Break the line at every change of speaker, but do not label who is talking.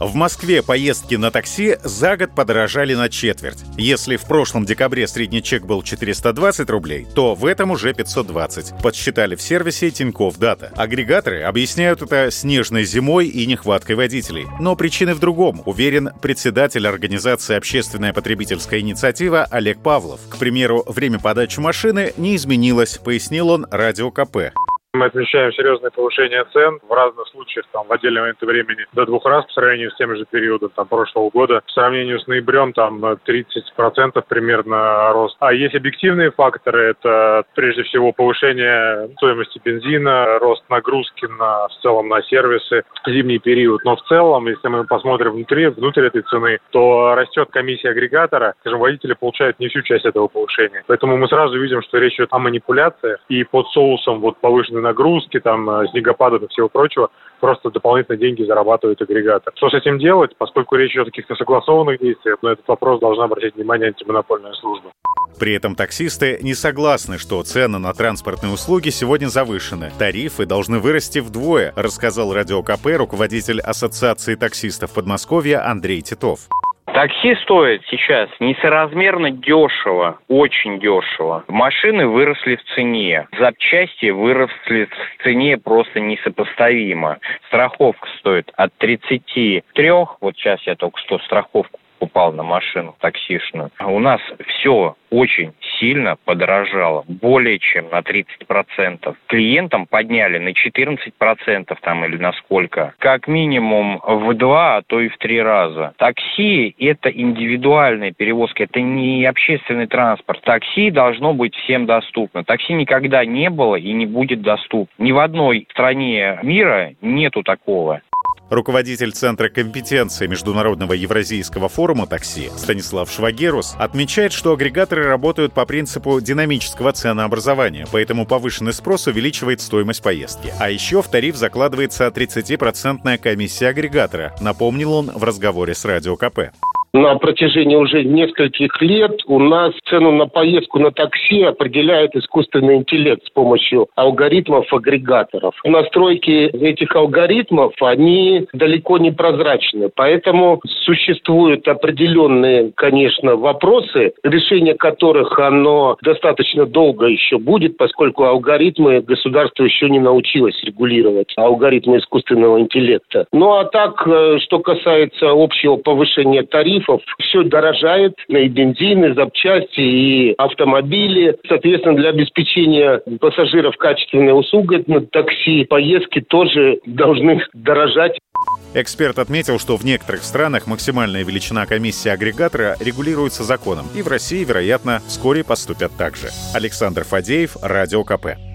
В Москве поездки на такси за год подорожали на четверть. Если в прошлом декабре средний чек был 420 рублей, то в этом уже 520. Подсчитали в сервисе Тинькофф Дата. Агрегаторы объясняют это снежной зимой и нехваткой водителей. Но причины в другом, уверен председатель организации «Общественная потребительская инициатива» Олег Павлов. К примеру, время подачи машины не изменилось, пояснил он Радио КП.
Мы отмечаем серьезное повышение цен в разных случаях, там, в отдельные моменты времени до двух раз по сравнению с тем же периодом там, прошлого года. По сравнению с ноябрем там 30% примерно рост. А есть объективные факторы, это прежде всего повышение стоимости бензина, рост нагрузки на, в целом на сервисы, зимний период. Но в целом, если мы посмотрим внутри, внутрь этой цены, то растет комиссия агрегатора, скажем, водители получают не всю часть этого повышения. Поэтому мы сразу видим, что речь идет о манипуляциях, и под соусом вот повышенной нагрузки, там, э, снегопадов и всего прочего, просто дополнительные деньги зарабатывает агрегатор. Что с этим делать? Поскольку речь идет о каких-то согласованных действиях, на этот вопрос должна обратить внимание антимонопольная служба.
При этом таксисты не согласны, что цены на транспортные услуги сегодня завышены. Тарифы должны вырасти вдвое, рассказал Радио КП руководитель Ассоциации таксистов Подмосковья Андрей Титов.
Такси стоит сейчас несоразмерно дешево, очень дешево. Машины выросли в цене, запчасти выросли в цене просто несопоставимо. Страховка стоит от 33, вот сейчас я только что страховку покупал на машину таксишную. У нас все очень сильно подорожало, более чем на 30%. Клиентам подняли на 14% там или на сколько. Как минимум в два, а то и в три раза. Такси – это индивидуальная перевозка, это не общественный транспорт. Такси должно быть всем доступно. Такси никогда не было и не будет доступно. Ни в одной стране мира нету такого.
Руководитель Центра компетенции Международного Евразийского форума такси Станислав Швагерус отмечает, что агрегаторы работают по принципу динамического ценообразования, поэтому повышенный спрос увеличивает стоимость поездки. А еще в тариф закладывается 30% комиссия агрегатора, напомнил он в разговоре с Радио КП
на протяжении уже нескольких лет у нас цену на поездку на такси определяет искусственный интеллект с помощью алгоритмов агрегаторов. Настройки этих алгоритмов, они далеко не прозрачны, поэтому существуют определенные, конечно, вопросы, решение которых оно достаточно долго еще будет, поскольку алгоритмы государство еще не научилось регулировать, алгоритмы искусственного интеллекта. Ну а так, э, что касается общего повышения тарифов, тарифов. Все дорожает, и бензин, и запчасти, и автомобили. Соответственно, для обеспечения пассажиров качественной услугой на такси поездки тоже должны дорожать.
Эксперт отметил, что в некоторых странах максимальная величина комиссии агрегатора регулируется законом, и в России, вероятно, вскоре поступят так же. Александр Фадеев, Радио КП.